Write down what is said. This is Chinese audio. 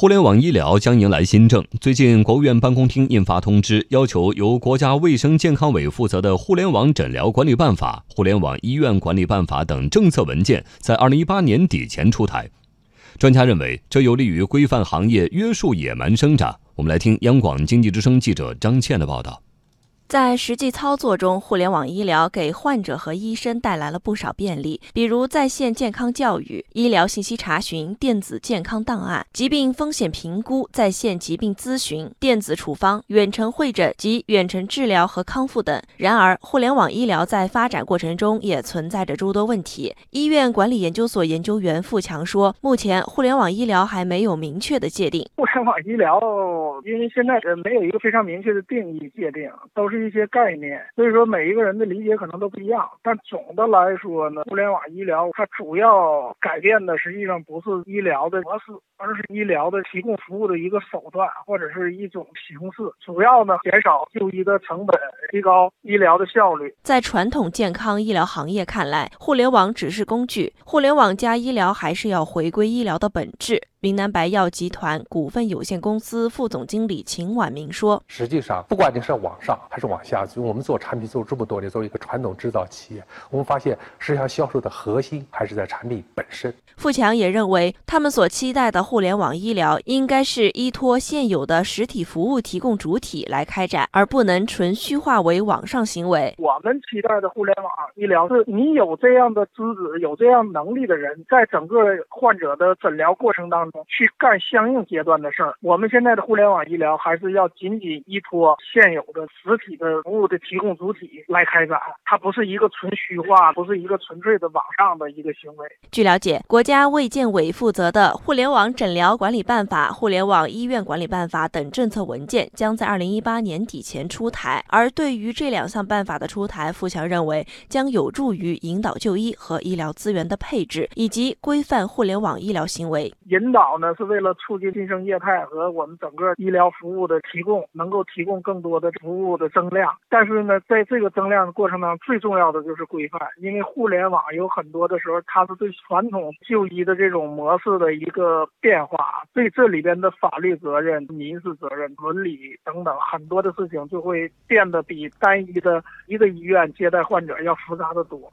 互联网医疗将迎来新政。最近，国务院办公厅印发通知，要求由国家卫生健康委负责的《互联网诊疗管理办法》《互联网医院管理办法》等政策文件在二零一八年底前出台。专家认为，这有利于规范行业、约束野蛮生长。我们来听央广经济之声记者张倩的报道。在实际操作中，互联网医疗给患者和医生带来了不少便利，比如在线健康教育、医疗信息查询、电子健康档案、疾病风险评估、在线疾病咨询、电子处方、远程会诊及远程治疗和康复等。然而，互联网医疗在发展过程中也存在着诸多问题。医院管理研究所研究员付强说：“目前，互联网医疗还没有明确的界定。互联网医疗，因为现在呃没有一个非常明确的定义界定，都是。”一些概念，所以说每一个人的理解可能都不一样。但总的来说呢，互联网医疗它主要改变的实际上不是医疗的模式，而是医疗的提供服务的一个手段或者是一种形式。主要呢，减少就医的成本，提高医疗的效率。在传统健康医疗行业看来，互联网只是工具，互联网加医疗还是要回归医疗的本质。云南白药集团股份有限公司副总经理秦婉明说：“实际上，不管你是往上还是往下，就我们做产品做这么多年，作为一个传统制造企业，我们发现实际上销售的核心还是在产品本身。”富强也认为，他们所期待的互联网医疗应该是依托现有的实体服务提供主体来开展，而不能纯虚化为网上行为。我们期待的互联网医疗是你有这样的资质、有这样能力的人，在整个患者的诊疗过程当中。去干相应阶段的事儿。我们现在的互联网医疗还是要紧紧依托现有的实体的服务的提供主体来开展，它不是一个纯虚化，不是一个纯粹的网上的一个行为。据了解，国家卫健委负责的《互联网诊疗管理办法》《互联网医院管理办法》等政策文件将在二零一八年底前出台。而对于这两项办法的出台，富强认为将有助于引导就医和医疗资源的配置，以及规范互联网医疗行为。引导呢？是为了促进新生业态和我们整个医疗服务的提供，能够提供更多的服务的增量。但是呢，在这个增量的过程当中，最重要的就是规范，因为互联网有很多的时候，它是对传统就医的这种模式的一个变化，对这里边的法律责任、民事责任、伦理等等很多的事情，就会变得比单一的一个医院接待患者要复杂的多。